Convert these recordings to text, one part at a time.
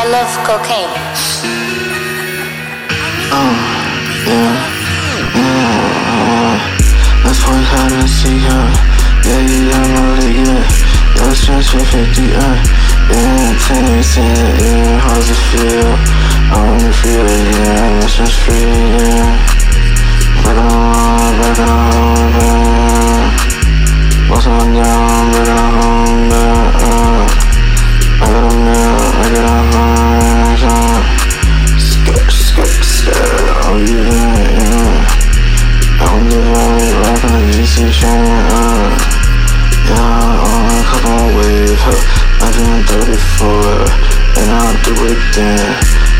I love cocaine. Oh, yeah, yeah. Let's play hide and seek, huh? Yeah, yeah, I'm a league, yeah. Yeah, let's transfer 50, uh. Yeah, 10 years in, yeah, how's it feel? I wanna feel it, yeah, let's just free, yeah. Back on, back on, back. Boss on down, in a VC chain, uh. Yeah, on a couple wave, huh. I've been 34, and I'll do it again.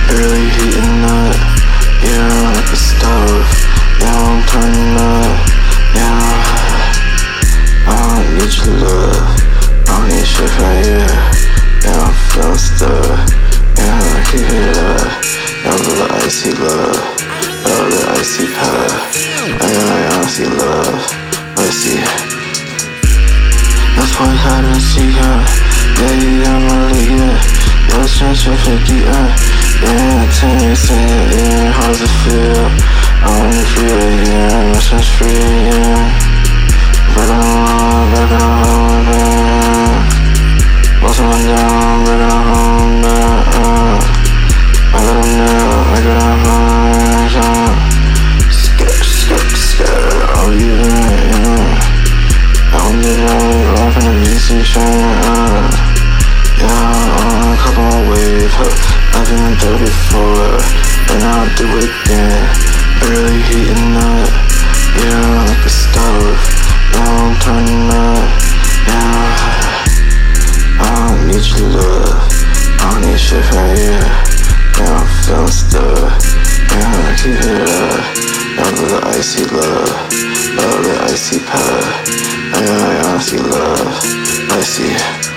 Barely heating up, yeah, like a stove. Yeah, I'm turning up, yeah. I don't need your love, I don't need shit right here. Yeah, I'm feeling stuck, yeah, I keep it up. Yeah, a little icy love, a little icy pie. Yeah, I honestly love, play hide and seek, huh? Yeah, yeah, I'm a yeah. Yeah, let's transfer 50, uh. Yeah, 10 years in, yeah, how's it feel? I wanna feel it, yeah, let's just free, yeah. Back on, back on, back. Boss on down, on, back. I got 'em now, I got high, Uh. Yeah, on couple of waves, huh. I've been 34, and I'll do it again. Barely heating up, yeah, like a stove. Yeah, I'm turning up, yeah. I don't need your love, I don't need shit right here. Yeah, I'm feeling stuck, yeah, I keep it up. Yeah, little icy love, a little icy pie. Yeah, I honestly love I see.